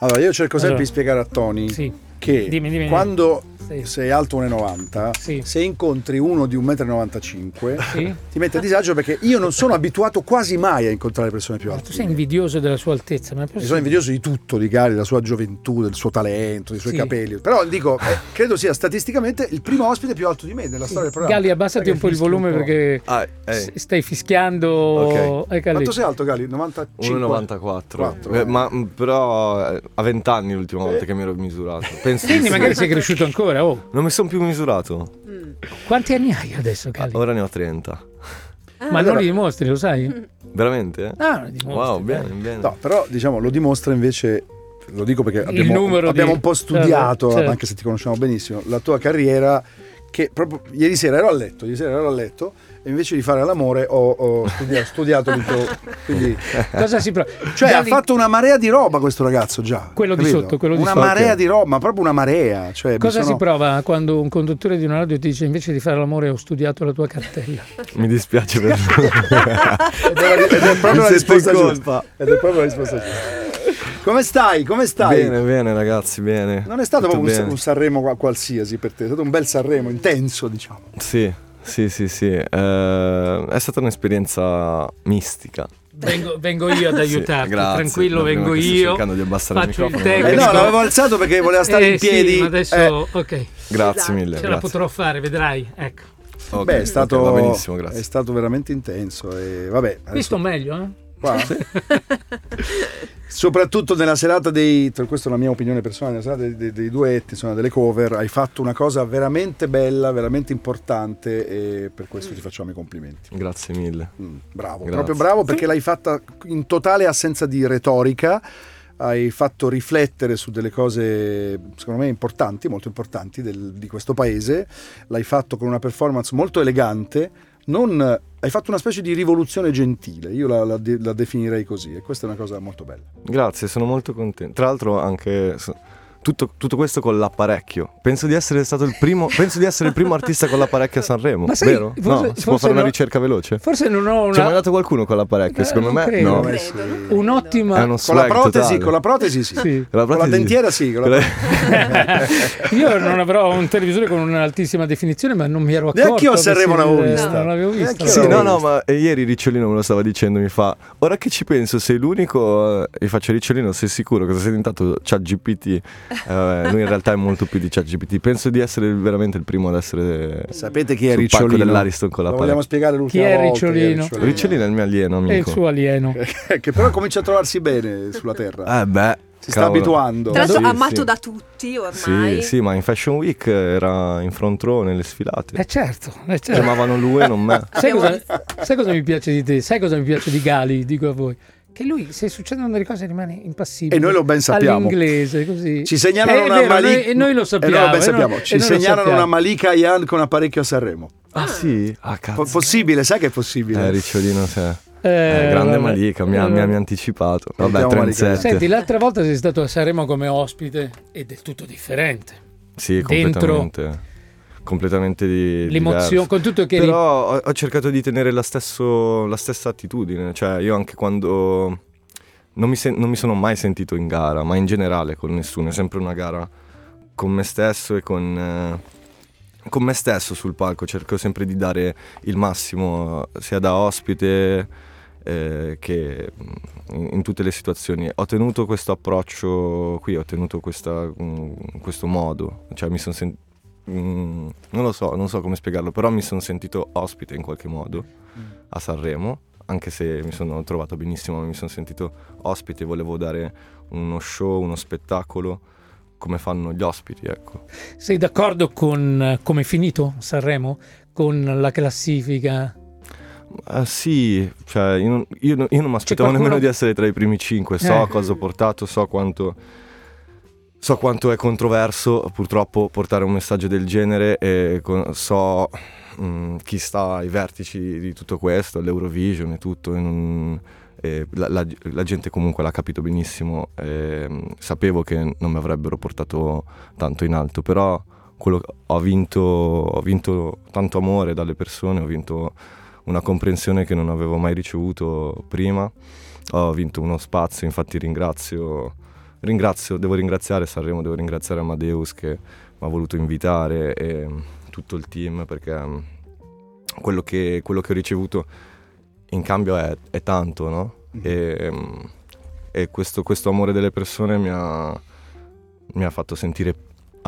Allora, io cerco sempre Allora. di spiegare a Tony Sì. Che Dimmi, dimmi, quando Sì. sei alto 1,90, Sì. se incontri uno di 1,95 m, Sì? ti mette a disagio perché io non sono abituato quasi mai a incontrare persone più Ma alte. tu sei invidioso della sua altezza, ma è possibile? sono invidioso di tutto, di Gary, della sua gioventù, del suo talento, dei suoi Sì. capelli. Però dico, eh, credo sia statisticamente il primo ospite più alto di me nella storia del programma. Gali, abbassati un po' il volume po'. perché Ah, eh, stai fischiando. Ok. Lì. Quanto sei alto, Gali? 95? 1,94. Quattro, Eh, ma però eh, a 20 anni l'ultima volta che mi ero misurato. Penso di Quindi sì. magari sei cresciuto ancora. Oh. Non mi sono più misurato. Quanti anni hai adesso, Gali? Ora ne ho 30. Ma allora- non li dimostri, lo sai? Veramente? Ah, non li dimostri. wow, bene, bene. No, però diciamo lo dimostra invece, lo dico perché abbiamo, abbiamo di- un po' studiato, certo. anche se ti conosciamo benissimo, la tua carriera che proprio ieri sera ero a letto, ieri sera ero a letto e invece di fare l'amore ho, ho studia- studiato, il tuo... Quindi, Cosa si prova? cioè Gali- ha fatto una marea di roba questo ragazzo già. Quello di capito? sotto, quello di una sotto. marea di roba, ma proprio una marea. Cioè, Cosa sono- si prova quando un conduttore di una radio ti dice invece di fare l'amore ho studiato la tua cartella? Mi dispiace per Ed è, la- ed è proprio la risposta giusta. colpa. Ed è proprio la risposta giusta. Come stai? Come stai? Bene, bene ragazzi, bene. Non è stato Tutto proprio un, un Sanremo qua- qualsiasi per te, è stato un bel Sanremo, intenso, diciamo. Sì, sì, sì, sì. Eh, è stata un'esperienza mistica. Vengo, vengo io ad Sì, aiutarti, grazie. tranquillo, vengo sto io. cercando di abbassare il faccio il microfono. Eh tecnico. no, l'avevo alzato perché voleva stare Eh, in piedi. Sì, ma adesso, Eh, ok, Grazie Esatto. mille. ce la grazie. potrò fare, vedrai. Ecco. Ok, beh, è stato, va benissimo, è stato veramente intenso. E vabbè, Qui adesso sto meglio, eh? Qua- soprattutto nella serata dei, questa è una mia opinione personale, nella serata dei, dei- dei duetti, insomma, delle cover, hai fatto una cosa veramente bella, veramente importante e per questo ti facciamo i complimenti. Grazie mille. Mm, bravo, Grazie. proprio bravo perché l'hai fatta in totale assenza di retorica. Hai fatto riflettere su delle cose, secondo me, importanti, molto importanti del- di questo paese. L'hai fatto con una performance molto elegante. Non, hai fatto una specie di rivoluzione gentile, io la, la la definirei così, e questa è una cosa molto bella. Grazie, sono molto contento. Tra l'altro anche tutto, tutto questo con l'apparecchio. Penso di essere stato il primo, penso di essere il primo artista con l'apparecchio a Sanremo, Ma sai, vero? forse- no, si può fare una no. ricerca veloce? Forse non ho Ci ha una, mai dato qualcuno con l'apparecchio? Eh, Secondo me credo. no. Credo, sì. un'ottima... Con la protesi, totale. con la protesi sì. Sì. Con la Con la protesi- dentiera sì, con la- Io non avrò un televisore con un'altissima definizione, ma non mi ero accorto. Neanch'io a che Sanremo l'avevo vista. Non l'avevo vista. Sì, l'avevo no, no, ma ieri Ricciolino me lo stava dicendo, mi fa, ora che ci penso, sei l'unico, eh, e faccio Ricciolino, sei sicuro cosa sei diventato ChatGPT? Eh, lui in realtà è molto più di ChatGPT, penso di essere veramente il primo ad essere Sapete chi è sul palco Ricciolino? dell'Ariston con Lo l'apparecchio. vogliamo spiegare l'ultima Chi è volta, Ricciolino? Ricciolino è il mio alieno, È il amico. suo alieno. che però comincia a trovarsi bene sulla terra. Eh beh, si sta cavolo. abituando. Tra l'altro Sì, amato sì. da tutti Sì, ormai. sì, ma in Fashion Week era in front row nelle sfilate. Eh certo, eh certo. Chiamavano lui e non me. Sai cosa, sai cosa mi piace di te? Sai cosa mi piace di Gali? Dico a voi. Che lui, se succedono delle cose, rimane impassibile. E noi lo ben sappiamo. All'inglese, così. Ci segnalano Eh, è una vero, Malika. noi- E noi lo sappiamo. E noi lo ben e noi- sappiamo. Ci segnalano sappiamo. una Malika Yan con apparecchio a Sanremo. Ah sì? Ah cazzo. Po- possibile, sai che è possibile? Eh, Ricciolino, sì. Eh, Eh, grande vabbè. Malika, mi ha, Eh, mi ha- mi ha anticipato. Vabbè. 37. Senti, l'altra volta sei stato a Sanremo come ospite e del tutto differente. Sì, dentro- completamente. Di, L'emozione, con tutto che Però ho, ho cercato di tenere la, stesso- la stessa attitudine. Cioè, io anche quando. Non mi, sen- non mi sono mai sentito in gara, ma in generale con nessuno. È sempre una gara con me stesso e con. eh, con me stesso sul palco. Cerco sempre di dare il massimo, sia da ospite eh, che mm, in, in tutte le situazioni. Ho tenuto questo approccio qui, ho tenuto questa, mm, questo modo. Cioè, mi sono sentito. non lo so, non so come spiegarlo, però mi sono sentito ospite in qualche modo a Sanremo, anche se mi sono trovato benissimo, mi sono sentito ospite, volevo dare uno show, uno spettacolo come fanno gli ospiti, ecco. sei d'accordo con come è finito Sanremo? Con la classifica? Ah, sì, cioè io non, io non- io non mi aspettavo qualcuno- nemmeno di essere tra i primi cinque, so Eh. cosa ho portato, so quanto, so quanto è controverso purtroppo portare un messaggio del genere e con- so mm, chi sta ai vertici di tutto questo, l'Eurovision e tutto, e non- e la, la- la gente comunque l'ha capito benissimo, e, mm, sapevo che non mi avrebbero portato tanto in alto, però quello, ho, vinto, ho vinto tanto amore dalle persone, ho vinto una comprensione che non avevo mai ricevuto prima. Ho vinto uno spazio, infatti ringrazio ringrazio, devo ringraziare Sanremo, devo ringraziare Amadeus che mi ha voluto invitare e tutto il team perché mm, quello che, quello che ho ricevuto in cambio è, è tanto, no? Mhm. E, mm, e questo, questo amore delle persone mi ha, mi ha fatto sentire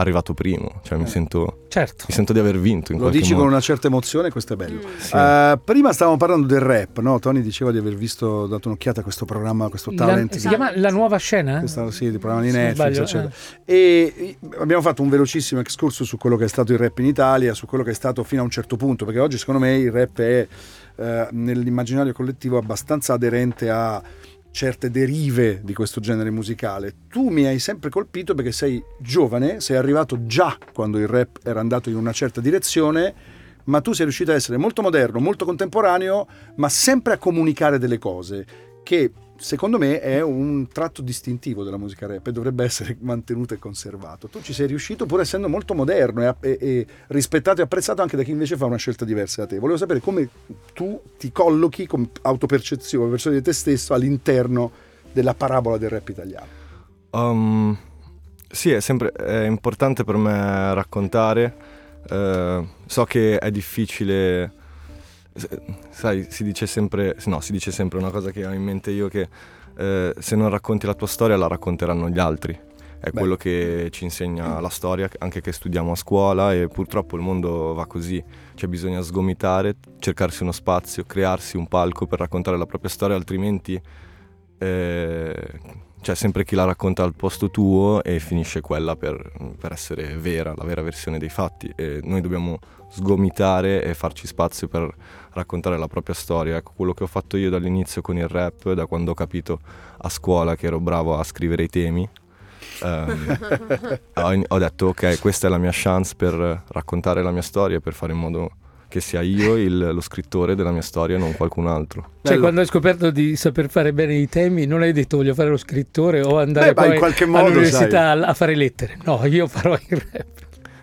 arrivato primo, cioè mi, Eh. sento, Certo. mi sento di aver vinto in Lo dici modo. con una certa emozione, questo è bello. Sì. Eh, prima stavamo parlando del rap, no? Tony diceva di aver visto, dato un'occhiata a questo programma, a questo La- talent. si chiama La Nuova Scena? Questa, sì, di programma di Netflix, sbaglio, eccetera. eh. E abbiamo fatto un velocissimo excursus su quello che è stato il rap in Italia, su quello che è stato fino a un certo punto, perché oggi secondo me il rap è eh, nell'immaginario collettivo abbastanza aderente a certe derive di questo genere musicale. Tu mi hai sempre colpito perché sei giovane, sei arrivato già quando il rap era andato in una certa direzione, ma tu sei riuscito a essere molto moderno, molto contemporaneo, ma sempre a comunicare delle cose che secondo me è un tratto distintivo della musica rap e dovrebbe essere mantenuto e conservato. Tu ci sei riuscito pur essendo molto moderno e, e- rispettato e apprezzato anche da chi invece fa una scelta diversa da te. Volevo sapere come tu ti collochi come autopercezione, percezione di te stesso all'interno della parabola del rap italiano. Um, sì, è sempre è importante per me raccontare. eh, so che è difficile. Sai, si dice sempre. No, si dice sempre una cosa che ho in mente io: che eh, se non racconti la tua storia, la racconteranno gli altri. È Beh. quello che ci insegna la storia, anche che studiamo a scuola, e purtroppo il mondo va così. Cioè, bisogna sgomitare, cercarsi uno spazio, crearsi un palco per raccontare la propria storia, altrimenti eh, c'è sempre chi la racconta al posto tuo e finisce quella per, per essere vera, la vera versione dei fatti. E noi dobbiamo sgomitare e farci spazio per raccontare la propria storia. Ecco, quello che ho fatto io dall'inizio con il rap, da quando ho capito a scuola che ero bravo a scrivere i temi. ehm, ho, ho detto ok, questa è la mia chance per raccontare la mia storia per fare in modo che sia io il- lo scrittore della mia storia e non qualcun altro. Cioè, Bello. quando hai scoperto di saper fare bene i temi, non hai detto voglio fare lo scrittore o andare Beh, poi qualche modo, all'università a, a fare lettere. No, io farò il rap.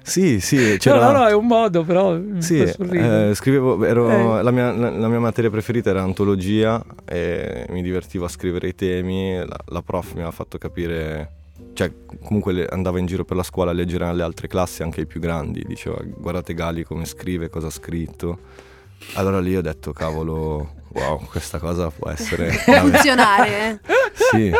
Sì, sì, c'era... No, no, no, è un modo, però Sì, eh, scrivevo, ero- Eh. la, mia, la- la mia materia preferita era antologia e mi divertivo a scrivere i temi, la, la prof mi ha fatto capire, cioè comunque andava in giro per la scuola a leggere alle altre classi, anche ai più grandi, diceva guardate Gali come scrive, cosa ha scritto. Allora lì ho detto cavolo, wow, questa cosa può essere... funzionare. eh. sì,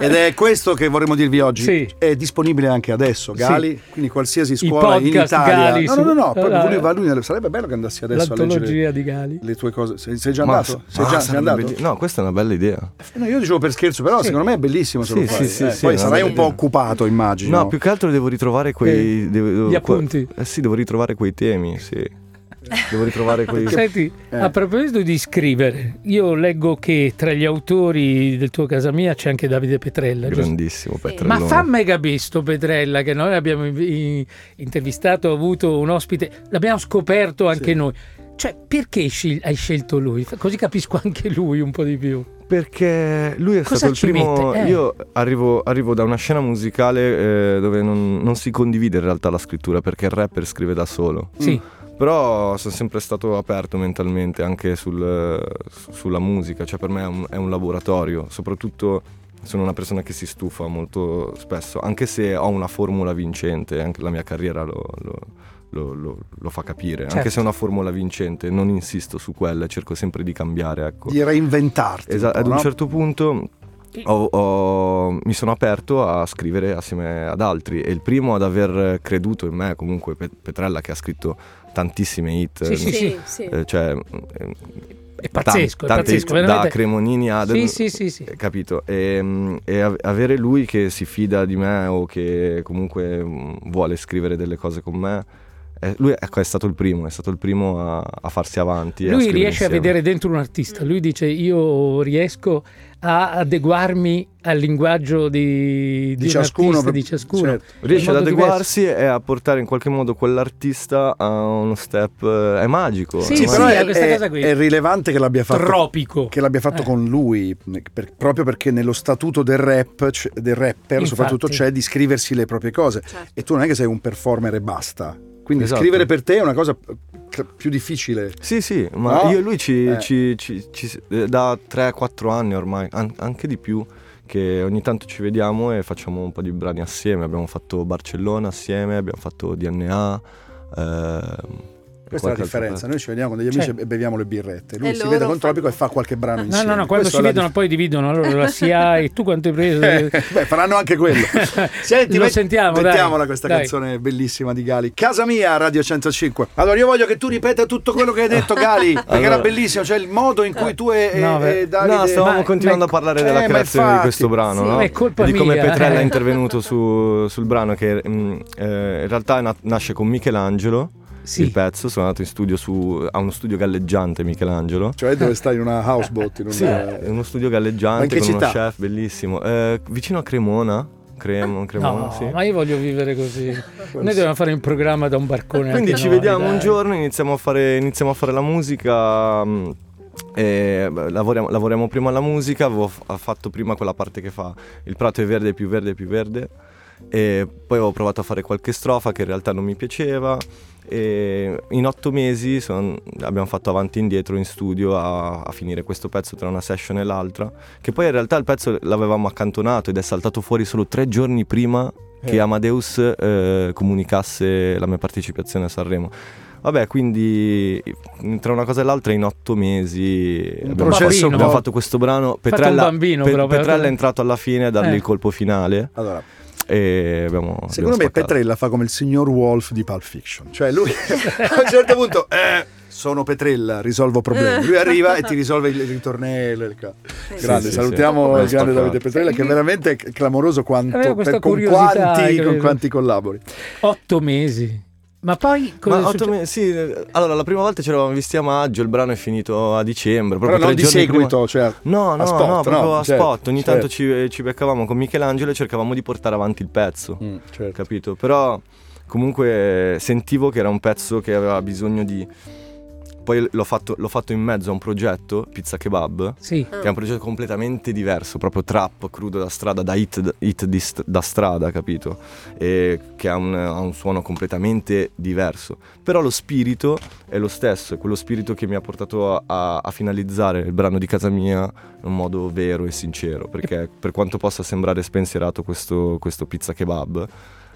Ed è questo che vorremmo dirvi oggi. Sì. È disponibile anche adesso, Gali, quindi qualsiasi scuola in Italia. Gali no, no, no, no, proprio Ah, lui va- lui- sarebbe bello che andassi adesso a leggere L'antologia di Gali. le tue cose. Sei, sei già Ma- andato? Sei ah, già sei andato? belli- No, questa è una bella idea. No, io dicevo per scherzo, però Sì. secondo me è bellissimo se Sì, lo fai. sì, sì, Eh, sì, poi sarai un po' idea. occupato, immagino. No, più che altro devo ritrovare quei... devo- Gli appunti. Eh sì, devo ritrovare quei temi, sì. Devo ritrovare quei... Senti, Eh. a proposito di scrivere, io leggo che tra gli autori del tuo casa mia c'è anche Davide Petrella, giusto? Grandissimo Sì. Petrellone. Ma fammi capire sto Petrella che noi abbiamo intervistato, ha avuto un ospite, l'abbiamo scoperto anche Sì. noi. Cioè, perché hai scelto lui? Così capisco anche lui un po' di più. Perché lui è Cosa stato il primo. Eh. Io arrivo, arrivo da una scena musicale eh, dove non, non si condivide in realtà la scrittura perché il rapper scrive da solo. Sì, Però sono sempre stato aperto mentalmente anche sul- su- sulla musica, cioè per me è un, è un laboratorio, soprattutto sono una persona che si stufa molto spesso, anche se ho una formula vincente, anche la mia carriera lo, lo- lo- lo- fa capire, anche Certo. se è una formula vincente, non insisto su quella, cerco sempre di cambiare. Ecco. Di reinventarti. Esatto, ad un no? certo punto ho- ho- mi sono aperto a scrivere assieme ad altri e il primo ad aver creduto in me comunque Pe- Petrella che ha scritto tantissime hit Sì, eh, sì, Sì, sì. eh, cioè eh, è pazzesco, è tante pazzesco. hit, da veramente. Cremonini ad Sì, sì, sì, sì. eh, capito e, e av- avere lui che si fida di me o che comunque vuole scrivere delle cose con me eh, lui ecco, è stato il primo è stato il primo a, a farsi avanti a Lui scrivere riesce a insieme. vedere dentro un artista, lui dice io riesco a adeguarmi al linguaggio di, Di un ciascuno, artista, per- di ciascuno. certo. Riesce ad adeguarsi e a portare in qualche modo quell'artista a uno step. eh, È magico. Sì, Sì, è sì, però magico. è, questa è- cosa qui. è rilevante che l'abbia fatto Tropico. che l'abbia fatto Eh. con lui, per- proprio perché nello statuto del rap, c- del rapper Infatti. soprattutto c'è di scriversi le proprie cose. Certo. E tu non è che sei un performer e basta. Quindi Esatto. scrivere per te è una cosa eh, più difficile. Sì, sì, ma No? io e lui ci, Eh. ci- ci- ci- eh, da 3-4 anni ormai, an- anche di più, perché ogni tanto ci vediamo e facciamo un po' di brani assieme. Abbiamo fatto Barcellona assieme, abbiamo fatto DNA. ehm, Questa è la differenza. Noi ci vediamo con degli Cioè- amici e beviamo le birrette. Lui E si vede con fanno- Tropico e fa qualche brano No, insieme. no, no, quando Questa si vedono poi dividono, allora la SIA e tu quanto hai preso? Eh, Beh, faranno anche quello. Senti, Lo met- sentiamo, dai. mettiamola questa Dai. canzone bellissima di Gali. Casa mia, Radio 105. Allora, io voglio che tu ripeta tutto quello che hai detto, Gali, perché Allora. era bellissimo. Cioè, il modo in cui tu e, No, e- e Davide. No, stavamo ma- continuando ma- a parlare eh, della ma creazione di questo brano, Sì, no? ma è colpa di come Petrella è intervenuto su- sul brano che mm, eh, in realtà na- nasce con Michelangelo, Sì. il pezzo, sono andato in studio su, ha uno studio galleggiante Michelangelo. Cioè, dove stai in una houseboat? In Sì, una... è uno studio galleggiante con uno città? chef bellissimo. Eh, vicino a Cremona, Cremo, Cremona, No, sì. ma io voglio vivere così. Noi dobbiamo fare un programma da un barcone. Quindi ci noi, vediamo dai. un giorno, iniziamo a fare, iniziamo a fare la musica. mm, e, lavoriamo, lavoriamo prima alla musica, avevo f- fatto prima quella parte che fa il prato è verde più verde più verde e poi avevo provato a fare qualche strofa che in realtà non mi piaceva e in otto mesi son- abbiamo fatto avanti e indietro in studio a, a finire questo pezzo tra una session e l'altra che poi in realtà il pezzo l'avevamo accantonato ed è saltato fuori solo tre giorni prima che Eh. Amadeus eh, comunicasse la mia partecipazione a Sanremo. Vabbè, quindi tra una cosa e l'altra in otto mesi abbiamo, processo fatto, un abbiamo fatto questo brano. un Petrella, bambino Pe- proprio. Petrella è entrato alla fine a dargli Eh. il colpo finale Allora, abbiamo... secondo abbiamo me. Petrella fa come il signor Wolf di Pulp Fiction. Cioè, lui a un certo punto. Eh, sono Petrella, risolvo problemi. Lui arriva e ti risolve il ritornello. il ca- Grande, sì, salutiamo sì. il grande. Davide Petrella che è veramente clamoroso quanto, per- con, quanti, con quanti collabori. Otto mesi. Ma poi cosa Ma otto sì, eh, allora la prima volta ci eravamo visti a maggio, il brano è finito a dicembre. Però proprio non tre di giorni prima- seguito, cioè. No, no, a spot, no, proprio no, a certo, spot. Ogni certo. tanto ci, ci beccavamo con Michelangelo e cercavamo di portare avanti il pezzo. Mm, certo. capito? Però comunque sentivo che era un pezzo che aveva bisogno di... Poi l'ho fatto, l'ho fatto in mezzo a un progetto, Pizza Kebab, Sì. che è un progetto completamente diverso, proprio trap, crudo da strada, da hit, hit di da strada, capito? E che ha un, ha un suono completamente diverso. Però lo spirito è lo stesso, è quello spirito che mi ha portato a, a- a finalizzare il brano di casa mia in un modo vero e sincero, perché per quanto possa sembrare spensierato questo, questo pizza kebab,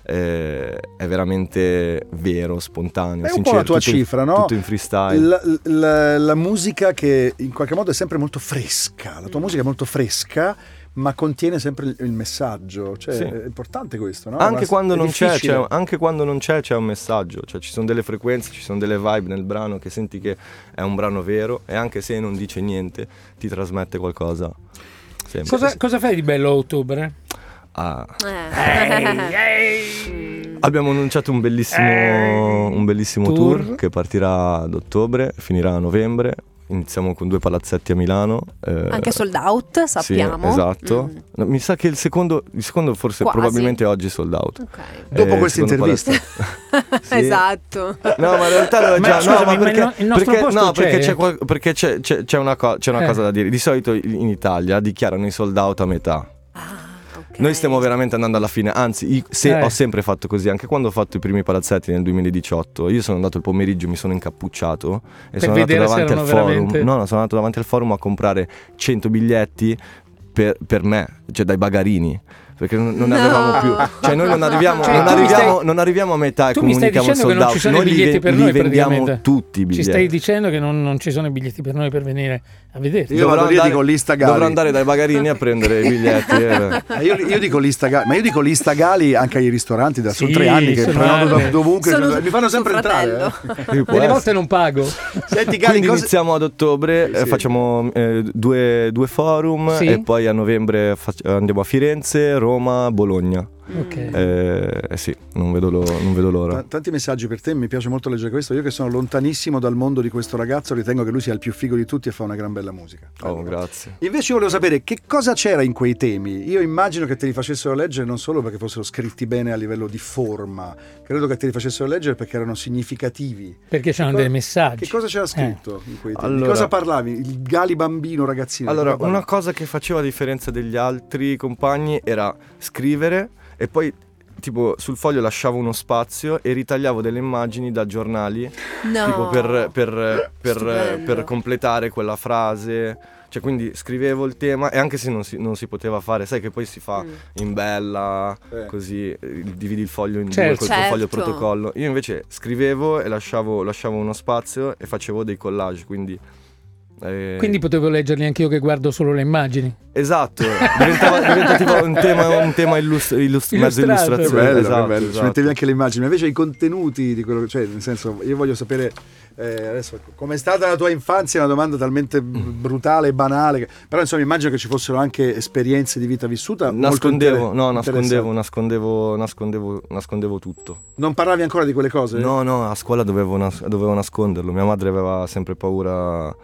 eh, è veramente vero, spontaneo, È un sincero. po' la tua tutto cifra, no? Tutto in freestyle. La, la- la musica che in qualche modo è sempre molto fresca, la tua musica è molto fresca, ma contiene sempre il, messaggio. Cioè, Sì. è importante questo, no? Anche quando, non c'è, c'è- anche quando non c'è, c'è un messaggio, cioè ci sono delle frequenze, ci sono delle vibe nel brano che senti che è un brano vero e anche se non dice niente ti trasmette qualcosa. Cosa, cosa fai di bello a ottobre? Ah, Eh. abbiamo annunciato un bellissimo, un bellissimo Tour. tour. che partirà ad ottobre, finirà a novembre. Iniziamo con due palazzetti a Milano. eh, Anche sold out, sappiamo. Sì, esatto. Mm. No, Mi sa che il secondo, il secondo forse Quasi. probabilmente oggi è sold out. Ok. Dopo Eh, questa intervista. Sì. Esatto. No, ma in realtà lo Ma già, scusami, no, ma perché, il no- il nostro perché- perché c'è? c'è, qual- perché c'è, c'è- c'è una, co- c'è una Eh. cosa da dire. Di solito in Italia dichiarano i sold out a metà. Ah, ok. Noi stiamo veramente andando alla fine, anzi, se- Eh. ho sempre fatto così, anche quando ho fatto i primi palazzetti nel 2018, io sono andato il pomeriggio, mi sono incappucciato e Per sono andato davanti al forum. veramente- No, no, sono andato davanti al forum a comprare 100 biglietti per, per me, cioè dai bagarini. Perché non, non ne No. avevamo più. Cioè, noi non arriviamo, Cioè, non arriviamo, stai- non arriviamo a metà e comunichiamo sold out. ci sono i noi li per li noi vendiamo tutti i Ci biglietti. stai dicendo che non, non ci sono i biglietti per noi per venire a vederti? Io vado lì e dico lista Gali. Dovrò andare dai bagarini a prendere i biglietti. eh. Io, io dico lista Gali, ma io dico lista Gali anche ai ristoranti da sono Sì, tre anni che sono prenoto da dovunque, Sono mi fanno sempre entrare. eh. Sì, Delle volte non pago. Senti Gali, Quindi cosa... iniziamo ad ottobre, eh, Sì. facciamo eh, due, due forum Sì. e poi a novembre fac- andiamo a Firenze, Roma, Ok. Eh, eh sì, non vedo, lo- non vedo l'ora. Ta- Tanti messaggi per te, mi piace molto leggere questo. Io che sono lontanissimo dal mondo di questo ragazzo, ritengo che lui sia il più figo di tutti e fa una gran bella musica. Oh, grazie. Invece io volevo sapere che cosa c'era in quei temi. Io immagino che te li facessero leggere non solo perché fossero scritti bene a livello di forma, credo che te li facessero leggere perché erano significativi. Perché c'erano dei messaggi. Che cosa c'era scritto in quei temi? Di Allora- cosa parlavi? Il Gali bambino ragazzino? Allora, di cosa una cosa che faceva a differenza degli altri compagni era scrivere e poi tipo sul foglio lasciavo uno spazio e ritagliavo delle immagini da giornali No. tipo per, per- per- per completare quella frase Cioè, quindi scrivevo il tema e anche se non si, non si poteva fare, sai che poi si fa Mm. in bella, Eh. così, eh, dividi il foglio in Certo. due col tuo foglio Certo. protocollo. Io invece scrivevo e lasciavo, lasciavo uno spazio e facevo dei collage, quindi... eh, Quindi potevo leggerli anche io che guardo solo le immagini. Esatto, diventava, diventa tipo un tema, un tema illust- illust- mezzo illustrazione. bello, esatto, bello. Ci esatto. mettevi anche le immagini, ma invece i contenuti di quello che cioè, nel senso, io voglio sapere eh, adesso com'è stata la tua infanzia, è una domanda talmente Mm. brutale e banale, che- però insomma immagino che ci fossero anche esperienze di vita vissuta. molto Nascondevo, inter- no, nascondevo, nascondevo, nascondevo, nascondevo tutto. Non parlavi ancora di quelle cose? No, no, a scuola dovevo, nas- dovevo nasconderlo. Mia madre aveva sempre paura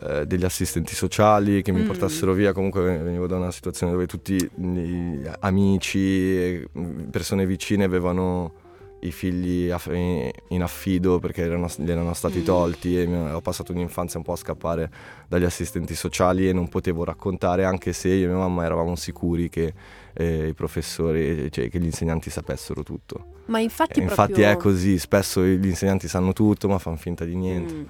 eh, degli assistenti sociali che mi Mm. portassero via. Comunque venivo da una situazione dove tutti gli amici, e, mm, persone vicine avevano i figli in affido perché erano, gli erano stati Mm. tolti e ho passato un'infanzia un po' a scappare dagli assistenti sociali e non potevo raccontare anche se io e mia mamma eravamo sicuri che eh, i professori, cioè che gli insegnanti sapessero tutto. Ma infatti, E infatti proprio... è così, spesso gli insegnanti sanno tutto ma fanno finta di niente. Mm.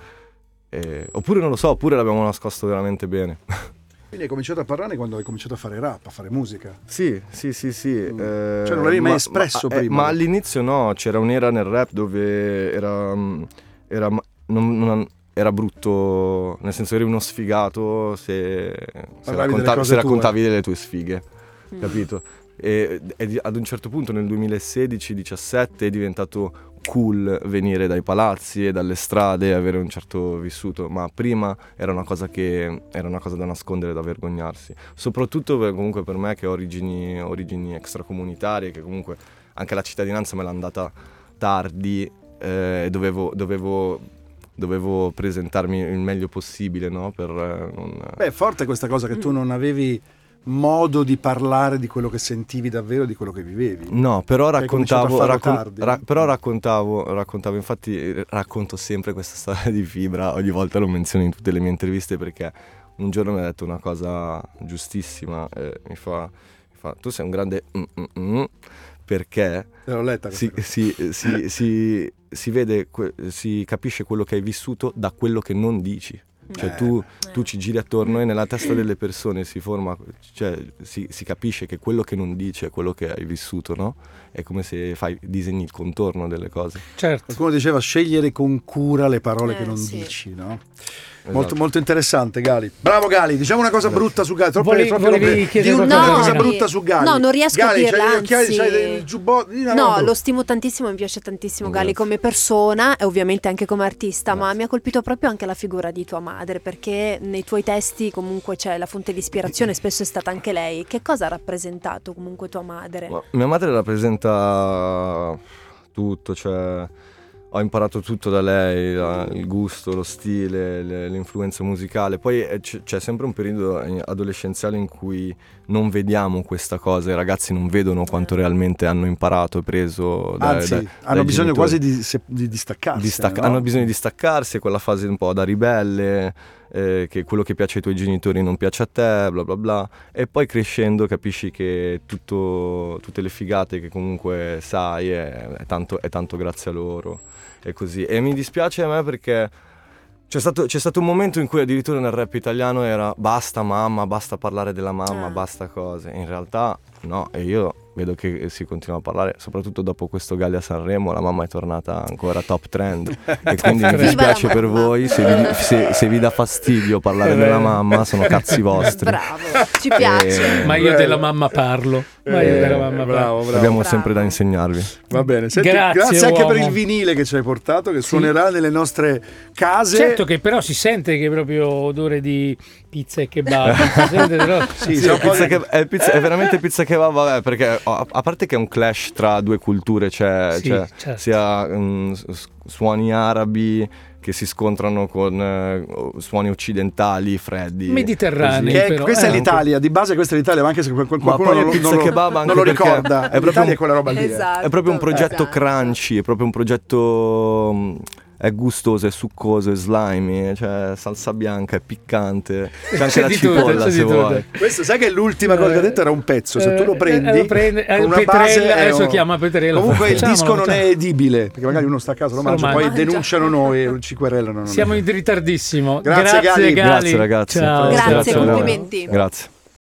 Eh, oppure non lo so, oppure l'abbiamo nascosto veramente bene. Quindi hai cominciato a parlare quando hai cominciato a fare rap, a fare musica. sì, sì, sì, sì. Mm. eh, Cioè, non l'avevi mai ma- espresso ma, eh, prima? ma all'inizio no, c'era un'era nel rap dove era... mm, era non- non- era brutto, nel senso eri uno sfigato se, se, Parlavi delle se raccontavi delle tue sfighe, Mm. capito? E, e ad un certo punto nel 2016-17 è diventato cool venire dai palazzi e dalle strade e avere un certo vissuto, ma prima era una cosa che era una cosa da nascondere, da vergognarsi. Soprattutto per- comunque per me che ho origini, origini extracomunitarie, che comunque anche la cittadinanza me l'ha andata tardi, eh, dovevo, dovevo, dovevo presentarmi il meglio possibile, no? Per eh, non... Beh, è forte questa cosa che tu non avevi modo di parlare di quello che sentivi davvero, di quello che vivevi. No, però raccontavo, raccon- ra- però raccontavo, raccontavo, infatti eh, racconto sempre questa storia di Fibra, ogni volta lo menziono in tutte le mie interviste perché un giorno mi ha detto una cosa giustissima, eh, mi, fa, mi fa, tu sei un grande mm, mm, mm", perché si, si- si- si- si vede, si capisce quello che hai vissuto da quello che non dici. Cioè Eh, tu, tu ci giri attorno e nella testa delle persone si forma, cioè si, si capisce che quello che non dici è quello che hai vissuto, no? È come se fai, disegni il contorno delle cose. Certo. Qualcuno diceva scegliere con cura le parole Eh, che non sì. dici, no? Esatto. Molto, molto interessante, Gali. Bravo, Gali. Diciamo una cosa Grazie. brutta su Gali. Troppe, Volevi- troppe volevi. Di chiedere una qualcosa? cosa No, brutta su Gali. no, non riesco a Gali, dirla, c'hai gli occhiali, anzi- c'hai il giubbotto. di una No, lo stimo tantissimo, mi piace tantissimo Gali Grazie. come persona e ovviamente anche come artista, ma Grazie. mi ha colpito proprio anche la figura di tua madre, perché nei tuoi testi comunque c'è la fonte di ispirazione, spesso è stata anche lei. Che cosa ha rappresentato comunque tua madre? Ma mia madre rappresenta tutto, cioè ho imparato tutto da lei, la- il gusto, lo stile, le- l'influenza musicale. Poi eh, c- c'è sempre un periodo eh, adolescenziale in cui non vediamo questa cosa, i ragazzi non vedono quanto realmente hanno imparato e preso da, Anzi, da- hanno dai bisogno genitori. quasi di, se- di distaccarsi. Distacca- no? Hanno bisogno di staccarsi, è quella fase un po' da ribelle, eh, che quello che piace ai tuoi genitori non piace a te, bla bla bla. E poi crescendo capisci che tutto- tutte le figate che comunque sai è, è tanto, è tanto grazie a loro. E così. E mi dispiace a me perché c'è stato, c'è stato un momento in cui addirittura nel rap italiano era basta mamma, basta parlare della mamma, Ah. basta cose. In realtà no, e io vedo che si continua a parlare, soprattutto dopo questo Gallia Sanremo, la mamma è tornata ancora top trend. e quindi mi dispiace per voi, se vi, se- se vi dà fastidio parlare Eh, della beh. mamma, sono cazzi vostri. Bravo, ci piace. Eh, Ma io della mamma parlo. Ma io Eh, mamma bravo, bravo. Abbiamo Bravo. sempre da insegnarvi. Va bene, Senti, Grazie, grazie, anche per il vinile che ci hai portato, che suonerà nelle nostre case. Certo che però si sente che è proprio odore di pizza e kebab. si sente però- Sì, Sì, pizza che- è pizza- è veramente pizza che va, vabbè, perché a, parte che è un clash tra due culture, c'è, Sì, c'è certo. sia mm, s- suoni arabi che si scontrano con eh, suoni occidentali, freddi. Mediterranei. Che però, questa eh. è l'Italia, di base questa è l'Italia, ma anche se qualcuno non, non lo- kebab anche non lo ricorda. è proprio un- è quella roba lì. Esatto. È proprio un progetto esatto. crunchy, è proprio un progetto... è gustoso, è succoso, è slimy, cioè salsa bianca, è piccante, c'è anche la di tutto, cipolla c'è se tutto. vuoi. Questo sai che l'ultima cosa che ha detto era un pezzo, se tu lo Eh, prendi, eh, lo prende- eh, con una Petrella, base adesso un- chiama Petrella, Comunque il disco non è edibile, perché magari uno sta a casa lo mangia, poi mangia. denunciano noi, ci querellano. Siamo in ritardissimo. Grazie, Grazie, Gali. Gali. Grazie ragazzi. Ciao. Grazie, complimenti. Grazie.